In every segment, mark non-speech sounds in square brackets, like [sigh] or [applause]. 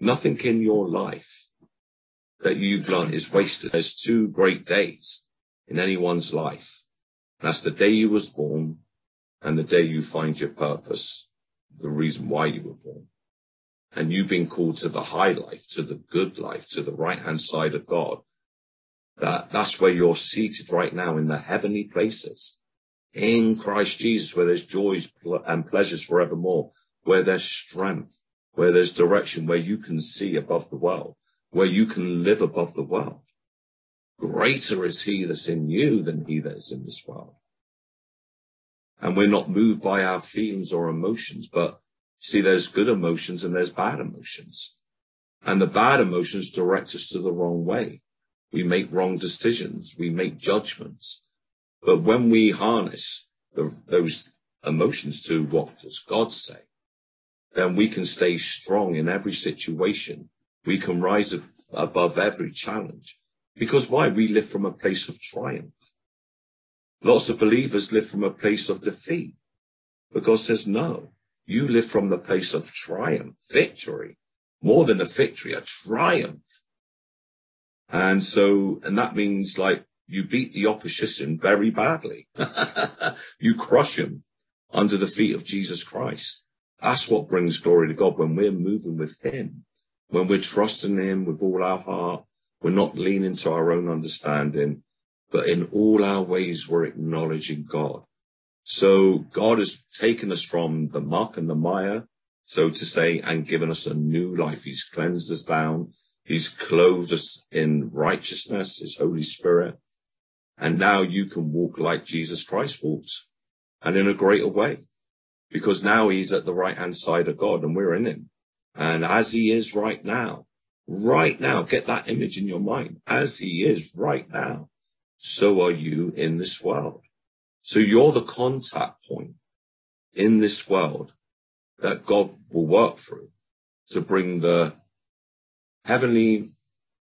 Nothing in your life that you've learned is wasted. There's two great days in anyone's life. That's the day you was born and the day you find your purpose, the reason why you were born. And you've been called to the high life, to the good life, to the right-hand side of God. That, that's where you're seated right now in the heavenly places in Christ Jesus, where there's joys and pleasures forevermore, where there's strength, where there's direction, where you can see above the world, where you can live above the world. Greater is he that's in you than he that is in this world. And we're not moved by our feelings or emotions, but see, there's good emotions and there's bad emotions. And the bad emotions direct us to the wrong way. We make wrong decisions. We make judgments. But when we harness the, those emotions to what does God say, then we can stay strong in every situation. We can rise above every challenge. Because why? We live from a place of triumph. Lots of believers live from a place of defeat. Because says no, you live from the place of triumph, victory, more than a victory, a triumph. And so, and that means like you beat the opposition very badly. [laughs] you crush them under the feet of Jesus Christ. That's what brings glory to God when we're moving with him, when we're trusting him with all our heart. We're not leaning to our own understanding, but in all our ways, we're acknowledging God. So God has taken us from the muck and the mire, so to say, and given us a new life. He's cleansed us down. He's clothed us in righteousness, his Holy Spirit. And now you can walk like Jesus Christ walks and in a greater way because now he's at the right hand side of God and we're in him. And as he is right now, right now, get that image in your mind as he is right now. So are you in this world. So you're the contact point in this world that God will work through to bring the heavenly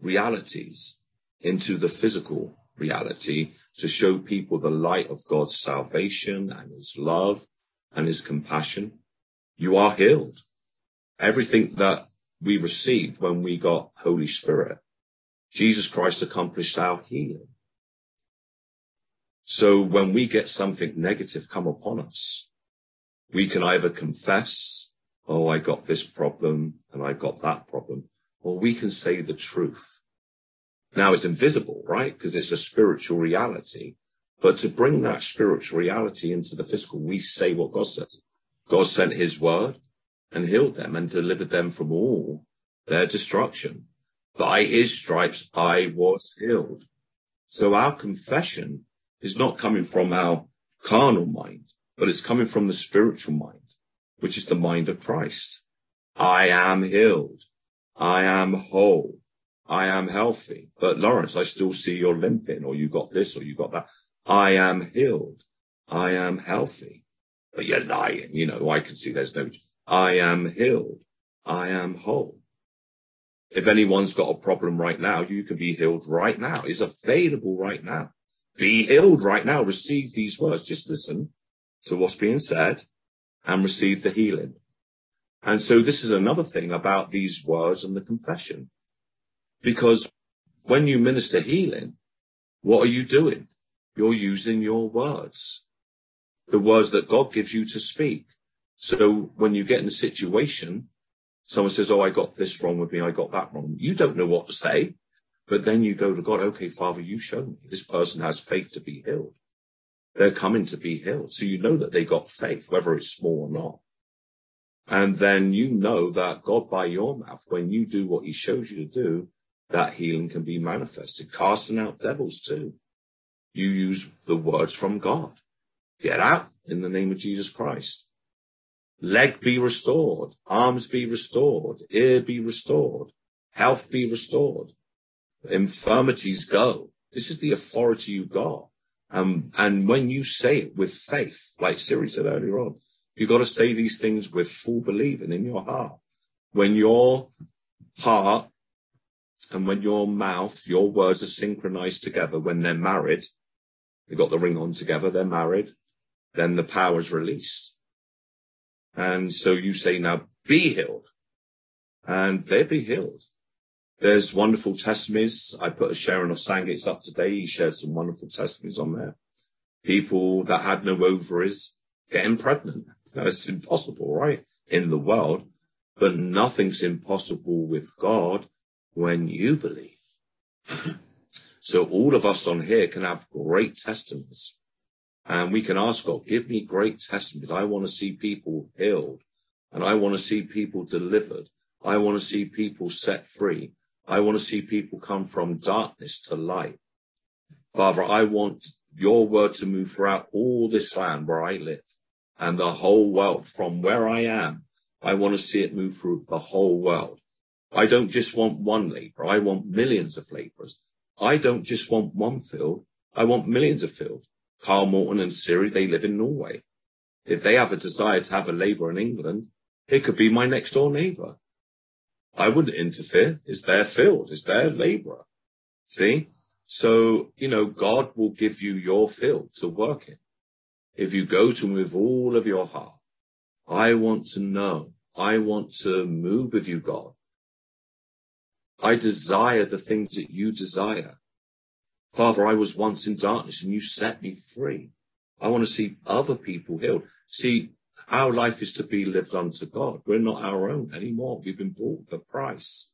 realities into the physical reality to show people the light of God's salvation and his love and his compassion. You are healed. Everything that we received when we got Holy Spirit, Jesus Christ accomplished our healing. So when we get something negative come upon us, we can either confess, oh, I got this problem and I got that problem, or we can say the truth now it's invisible, right? Because it's a spiritual reality. But to bring that spiritual reality into the physical, we say what God says. God sent his word and healed them and delivered them from all their destruction. By his stripes, I was healed. So our confession is not coming from our carnal mind, but it's coming from the spiritual mind, which is the mind of Christ. I am healed. I am whole. I am healthy. But Laurence, I still see you're limping or you got this or you got that. I am healed. I am healthy. But you're lying. You know, I can see there's no, I am healed. I am whole. If anyone's got a problem right now, you can be healed right now. It's available right now. Be healed right now. Receive these words. Just listen to what's being said and receive the healing. And so this is another thing about these words and the confession. Because when you minister healing, what are you doing? You're using your words, the words that God gives you to speak. So when you get in a situation, someone says, Oh, I got this wrong with me. I got that wrong. You don't know what to say, but then you go to God. Okay, Father, you show me this person has faith to be healed. They're coming to be healed. So you know that they got faith, whether it's small or not. And then you know that God by your mouth, when you do what he shows you to do, that healing can be manifested. Casting out devils too. You use the words from God. Get out in the name of Jesus Christ. Leg be restored. Arms be restored. Ear be restored. Health be restored. Infirmities go. This is the authority you got. Um, and when you say it with faith, like Siri said earlier on, you've got to say these things with full believing in your heart. When your heart and when your mouth, your words are synchronized together when they're married, they've got the ring on together, they're married, then the power is released. And so you say, now be healed. and they'd be healed. There's wonderful testimonies. I put a sharing of Sangate's up today. He shared some wonderful testimonies on there. People that had no ovaries getting pregnant. Now, it's impossible, right? In the world, but nothing's impossible with God when you believe. [laughs] so all of us on here can have great testimonies and we can ask God, give me great testimonies. I want to see people healed and I want to see people delivered. I want to see people set free. I want to see people come from darkness to light. Father, I want your word to move throughout all this land where I live and the whole world from where I am. I want to see it move through the whole world. I don't just want one laborer. I want millions of laborers. I don't just want one field. I want millions of fields. Carl Morton and Siri, they live in Norway. If they have a desire to have a labour in England, it could be my next door neighbour. I wouldn't interfere. It's their field. It's their labourer. See? So, you know, God will give you your field to work in. If you go to him with all of your heart, I want to know. I want to move with you, God. I desire the things that you desire. Father, I was once in darkness and you set me free. I want to see other people healed. See, our life is to be lived unto God. We're not our own anymore. We've been bought for price.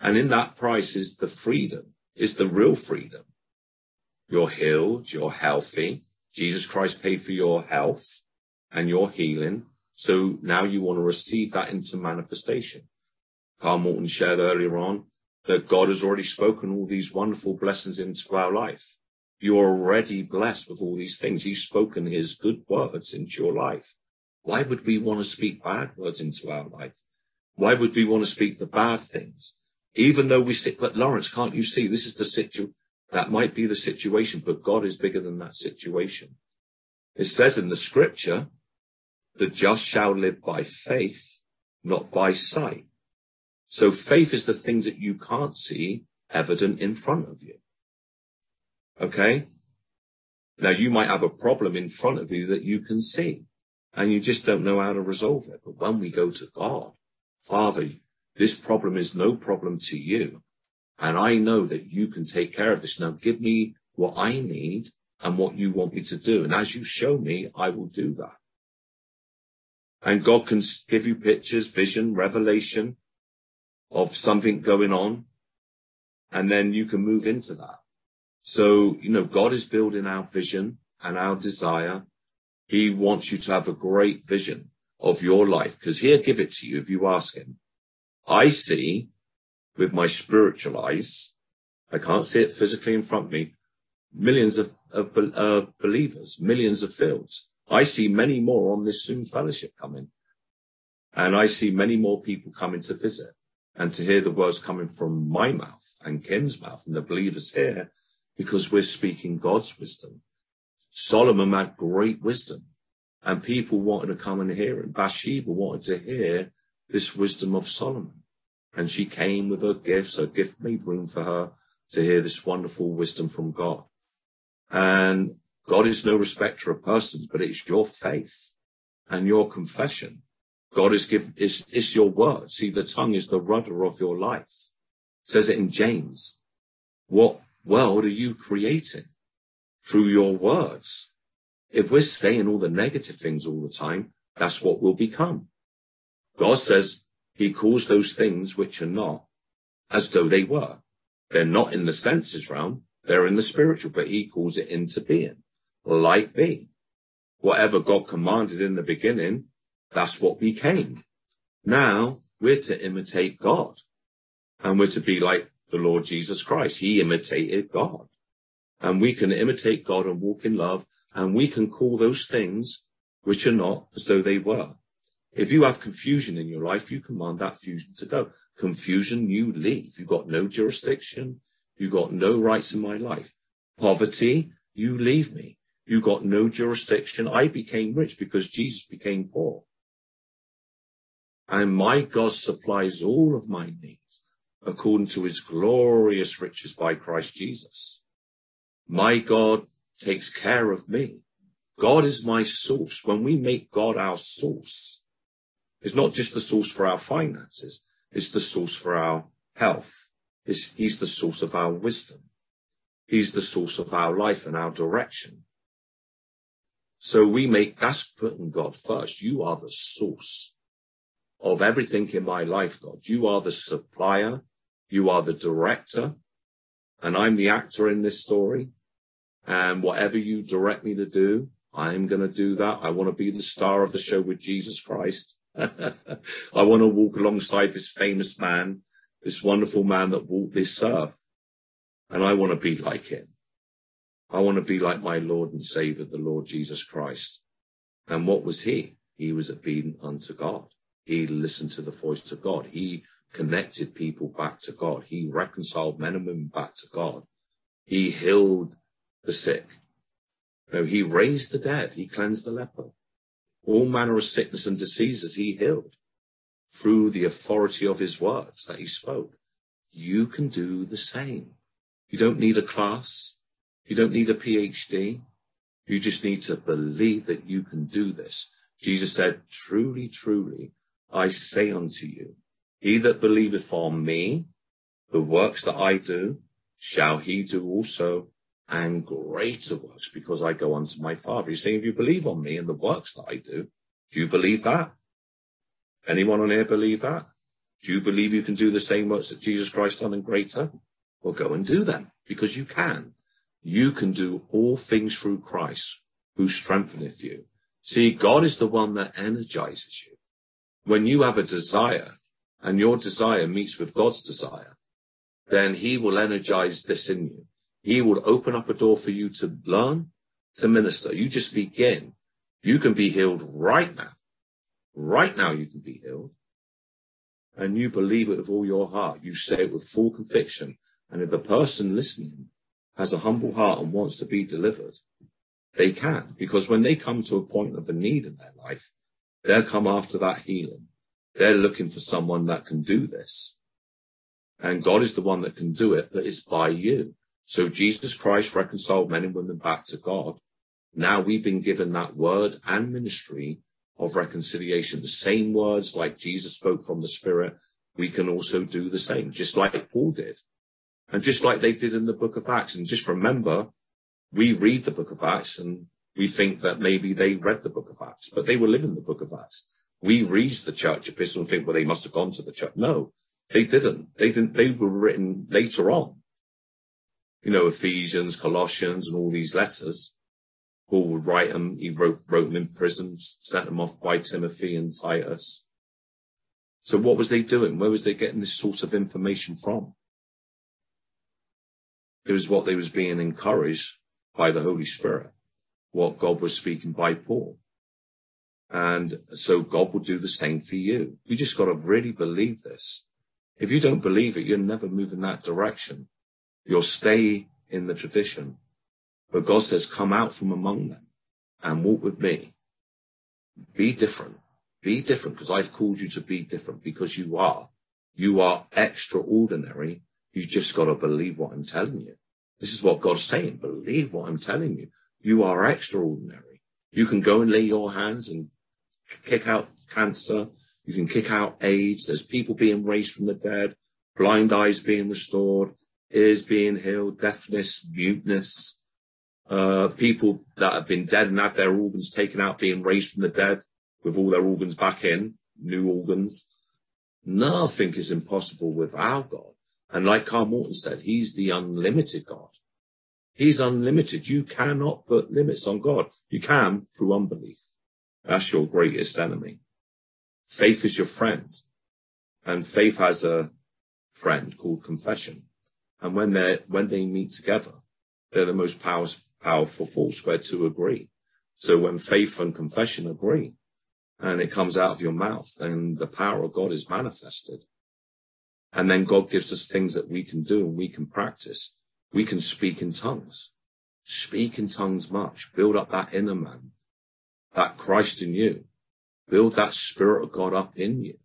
And in that price is the freedom, is the real freedom. You're healed, you're healthy. Jesus Christ paid for your health and your healing. So now you want to receive that into manifestation. Carl Morton shared earlier on that God has already spoken all these wonderful blessings into our life. You're already blessed with all these things. He's spoken his good words into your life. Why would we want to speak bad words into our life? Why would we want to speak the bad things? Even though we sit, but Laurence, can't you see this is the situation? That might be the situation, but God is bigger than that situation. It says in the scripture, the just shall live by faith, not by sight. So faith is the things that you can't see evident in front of you. Okay. Now you might have a problem in front of you that you can see and you just don't know how to resolve it. But when we go to God, Father, this problem is no problem to you. And I know that you can take care of this. Now give me what I need and what you want me to do. And as you show me, I will do that. And God can give you pictures, vision, revelation of something going on. And then you can move into that. So, you know, God is building our vision and our desire. He wants you to have a great vision of your life because he'll give it to you if you ask him. I see with my spiritual eyes. I can't see it physically in front of me. Millions of, of uh, believers, millions of fields. I see many more on this Zoom fellowship coming. And I see many more people coming to visit and to hear the words coming from my mouth and Ken's mouth and the believers here because we're speaking God's wisdom. Solomon had great wisdom and people wanted to come and hear it. Bathsheba wanted to hear this wisdom of Solomon and she came with her gifts. Her gift made room for her to hear this wonderful wisdom from God. And God is no respecter of persons, but it's your faith and your confession. God is given, is, is your word. See, the tongue is the rudder of your life. It says it in James. What world are you creating through your words? If we're saying all the negative things all the time, that's what we'll become. God says, he calls those things which are not as though they were. They're not in the senses realm. They're in the spiritual, but he calls it into being. Like be. Whatever God commanded in the beginning, that's what became. Now we're to imitate God and we're to be like the Lord Jesus Christ. He imitated God and we can imitate God and walk in love and we can call those things which are not as though they were. If you have confusion in your life, you command that fusion to go. Confusion, you leave. You've got no jurisdiction. You've got no rights in my life. Poverty, you leave me. You got no jurisdiction. I became rich because Jesus became poor. And my God supplies all of my needs according to his glorious riches by Christ Jesus. My God takes care of me. God is my source. When we make God our source, it's not just the source for our finances. is the source for our health. He's the source of our wisdom. He's the source of our life and our direction. So we make that's putting God first. You are the source of everything in my life, God. You are the supplier. You are the director. And I'm the actor in this story. And whatever you direct me to do, I'm going to do that. I want to be the star of the show with Jesus Christ. [laughs] I want to walk alongside this famous man, this wonderful man that walked this earth. And I want to be like him. I want to be like my Lord and Savior, the Lord Jesus Christ. And what was he? He was obedient unto God. He listened to the voice of God. He connected people back to God. He reconciled men and women back to God. He healed the sick. No, he raised the dead. He cleansed the leper. All manner of sickness and diseases he healed through the authority of his words that he spoke. You can do the same. You don't need a class. You don't need a PhD. You just need to believe that you can do this. Jesus said, truly, truly, I say unto you, he that believeth on me, the works that I do, shall he do also, and greater works, because I go unto my Father. He's saying, if you believe on me and the works that I do, do you believe that? Anyone on here believe that? Do you believe you can do the same works that Jesus Christ done and greater? Well, go and do them, because you can. You can do all things through Christ, who strengtheneth you. See, God is the one that energizes you. When you have a desire and your desire meets with God's desire, then he will energize this in you. He will open up a door for you to learn, to minister. You just begin. You can be healed right now. Right now you can be healed. And you believe it with all your heart. You say it with full conviction. And if the person listening has a humble heart and wants to be delivered, they can. Because when they come to a point of a need in their life, they'll come after that healing. They're looking for someone that can do this. And God is the one that can do it, but it's by you. So Jesus Christ reconciled men and women back to God. Now we've been given that word and ministry of reconciliation. The same words like Jesus spoke from the Spirit, we can also do the same, just like Paul did. And just like they did in the book of Acts. And just remember, we read the book of Acts and we think that maybe they read the book of Acts, but they were living the book of Acts. We read the church epistle and think, well, they must have gone to the church. No, they didn't. They didn't. They were written later on you know, Ephesians, Colossians, and all these letters. Paul would write them. He wrote, wrote them in prison, sent them off by Timothy and Titus. So what was they doing? Where was they getting this sort of information from? It was what they was being encouraged by the Holy Spirit, what God was speaking by Paul. And so God will do the same for you. You just got to really believe this. If you don't believe it, you'll never move in that direction. You'll stay in the tradition. But God says, come out from among them and walk with me. Be different. Be different because I've called you to be different because you are. You are extraordinary. You just got to believe what I'm telling you. This is what God's saying. Believe what I'm telling you. You are extraordinary. You can go and lay your hands and kick out cancer. You can kick out AIDS. There's people being raised from the dead, blind eyes being restored, ears being healed, deafness, muteness, uh, people that have been dead and had their organs taken out being raised from the dead with all their organs back in, new organs. Nothing is impossible with our God. And like Carl Morton said, he's the unlimited God. He's unlimited. You cannot put limits on God. You can through unbelief. That's your greatest enemy. Faith is your friend. And faith has a friend called confession. And when they when they meet together, they're the most powerful, powerful force where two agree. So when faith and confession agree, and it comes out of your mouth, then the power of God is manifested. And then God gives us things that we can do and we can practice. We can speak in tongues. Speak in tongues much. Build up that inner man, that Christ in you. Build that spirit of God up in you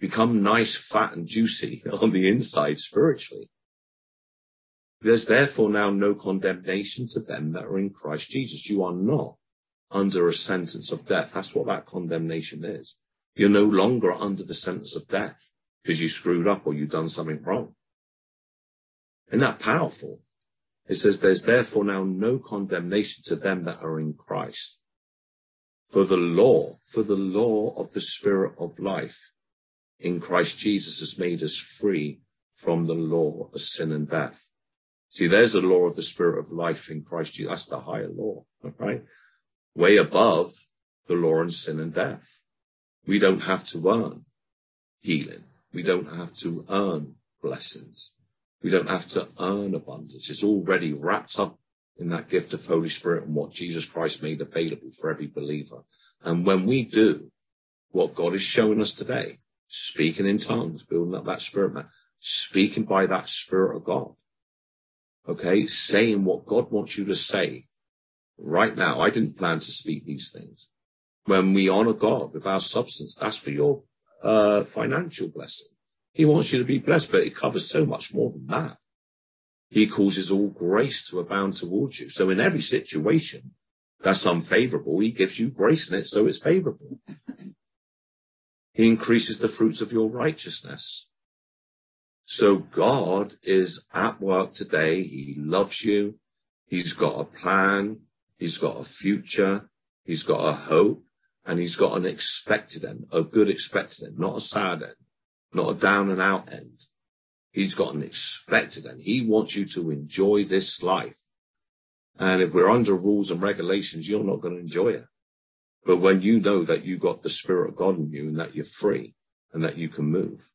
become nice, fat and juicy [laughs] on the inside spiritually. There's therefore now no condemnation to them that are in Christ Jesus. You are not under a sentence of death. That's what that condemnation is. You're no longer under the sentence of death. because you screwed up or you've done something wrong. Isn't that powerful? It says, there's therefore now no condemnation to them that are in Christ. For the law, for the law of the spirit of life in Christ Jesus has made us free from the law of sin and death. See, there's the law of the spirit of life in Christ Jesus. That's the higher law, right? Way above the law and sin and death. We don't have to earn healing. We don't have to earn blessings. We don't have to earn abundance. It's already wrapped up in that gift of Holy Spirit and what Jesus Christ made available for every believer. And when we do what God is showing us today, speaking in tongues, building up that spirit man, speaking by that spirit of God, okay, saying what God wants you to say right now. I didn't plan to speak these things. When we honor God with our substance, that's for your uh, financial blessing. He wants you to be blessed, but it covers so much more than that. He causes all grace to abound towards you. So in every situation that's unfavorable, he gives you grace in it so it's favorable. He increases the fruits of your righteousness. So God is at work today. He loves you. He's got a plan. He's got a future. He's got a hope and he's got an expected end, a good expected end, not a sad end, not a down and out end. He's got an expected end. He wants you to enjoy this life. And if we're under rules and regulations, you're not going to enjoy it. But when you know that you got the spirit of God in you and that you're free and that you can move,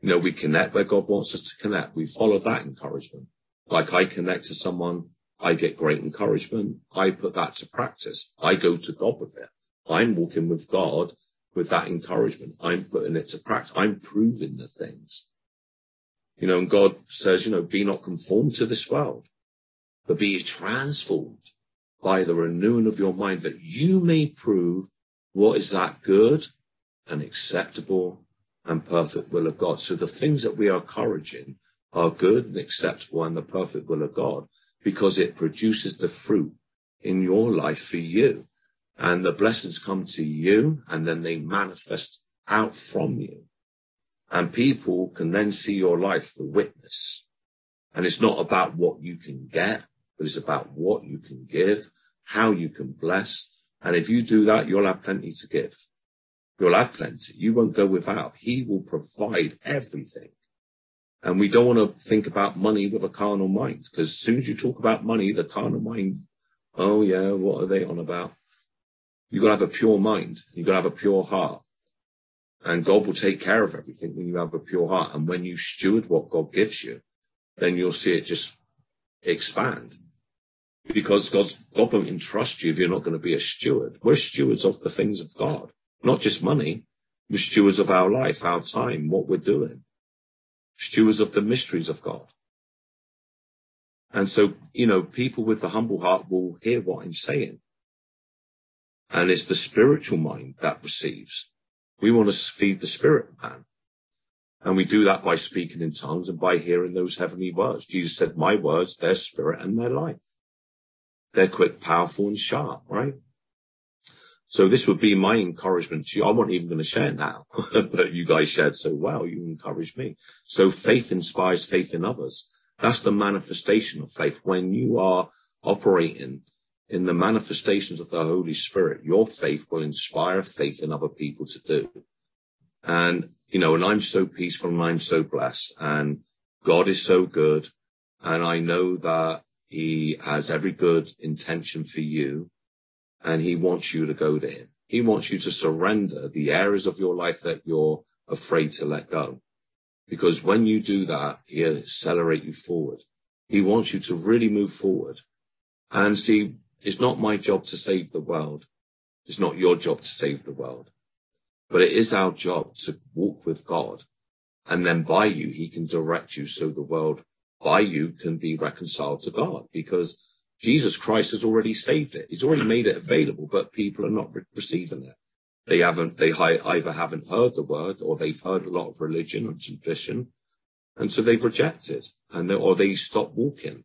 you know, we connect where God wants us to connect. We follow that encouragement. Like I connect to someone, I get great encouragement. I put that to practice. I go to God with it. I'm walking with God with that encouragement. I'm putting it to practice. I'm proving the things. You know, and God says, you know, be not conformed to this world, but be transformed by the renewing of your mind that you may prove what is that good and acceptable and perfect will of God. So the things that we are encouraging are good and acceptable and the perfect will of God because it produces the fruit in your life for you and the blessings come to you and then they manifest out from you. And people can then see your life for witness. And it's not about what you can get, but it's about what you can give, how you can bless. And if you do that, you'll have plenty to give. You'll have plenty. You won't go without. He will provide everything. And we don't want to think about money with a carnal mind because as soon as you talk about money, the carnal mind, oh yeah, what are they on about? You've got to have a pure mind. You've got to have a pure heart. And God will take care of everything when you have a pure heart. And when you steward what God gives you, then you'll see it just expand. Because God's, God won't entrust you if you're not going to be a steward. We're stewards of the things of God, not just money. We're stewards of our life, our time, what we're doing. Stewards of the mysteries of God. And so, you know, people with the humble heart will hear what I'm saying and it's the spiritual mind that receives. We want to feed the spirit man. And we do that by speaking in tongues and by hearing those heavenly words. Jesus said, my words, their spirit and their life. They're quick, powerful and sharp, right? So this would be my encouragement to you. I'm not even going to share now, [laughs] but you guys shared so well. You encouraged me. So faith inspires faith in others. That's the manifestation of faith. When you are operating in the manifestations of the Holy Spirit, your faith will inspire faith in other people to do. And, you know, and I'm so peaceful and I'm so blessed and God is so good. And I know that he has every good intention for you and he wants you to go to him. He wants you to surrender the areas of your life that you're afraid to let go. Because when you do that, he'll accelerate you forward. He wants you to really move forward. And see, it's not my job to save the world. It's not your job to save the world. But it is our job to walk with God. And then by you, he can direct you so the world by you can be reconciled to God because Jesus Christ has already saved it. He's already made it available, but people are not re- receiving it. They haven't, they either haven't heard the word or they've heard a lot of religion and tradition. And so they've rejected and or they stop walking.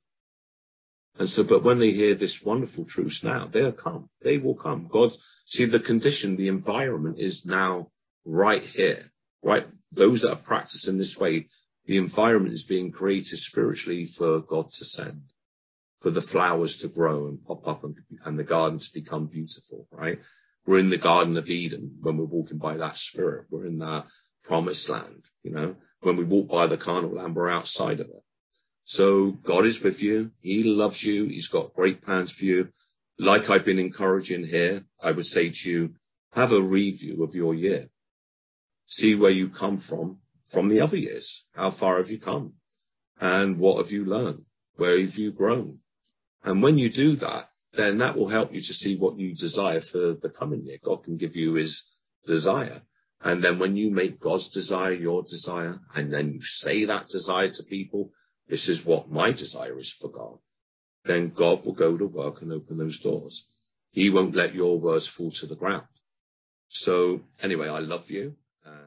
And so, but when they hear this wonderful truth now, they'll come. They will come. God, see the condition, the environment is now right here, right those that are practicing this way, the environment is being created spiritually for God to send, for the flowers to grow and pop up and, and the garden to become beautiful, right? We're in the Garden of Eden when we're walking by that spirit. We're in that promised land, you know. When we walk by the carnal land, we're outside of it. So God is with you. He loves you. He's got great plans for you. Like I've been encouraging here, I would say to you, have a review of your year. See where you come from from the other years. How far have you come? And what have you learned? Where have you grown? And when you do that, then that will help you to see what you desire for the coming year. God can give you his desire. And then when you make God's desire your desire, and then you say that desire to people, this is what my desire is for God, then God will go to work and open those doors. He won't let your words fall to the ground. So anyway, I love you and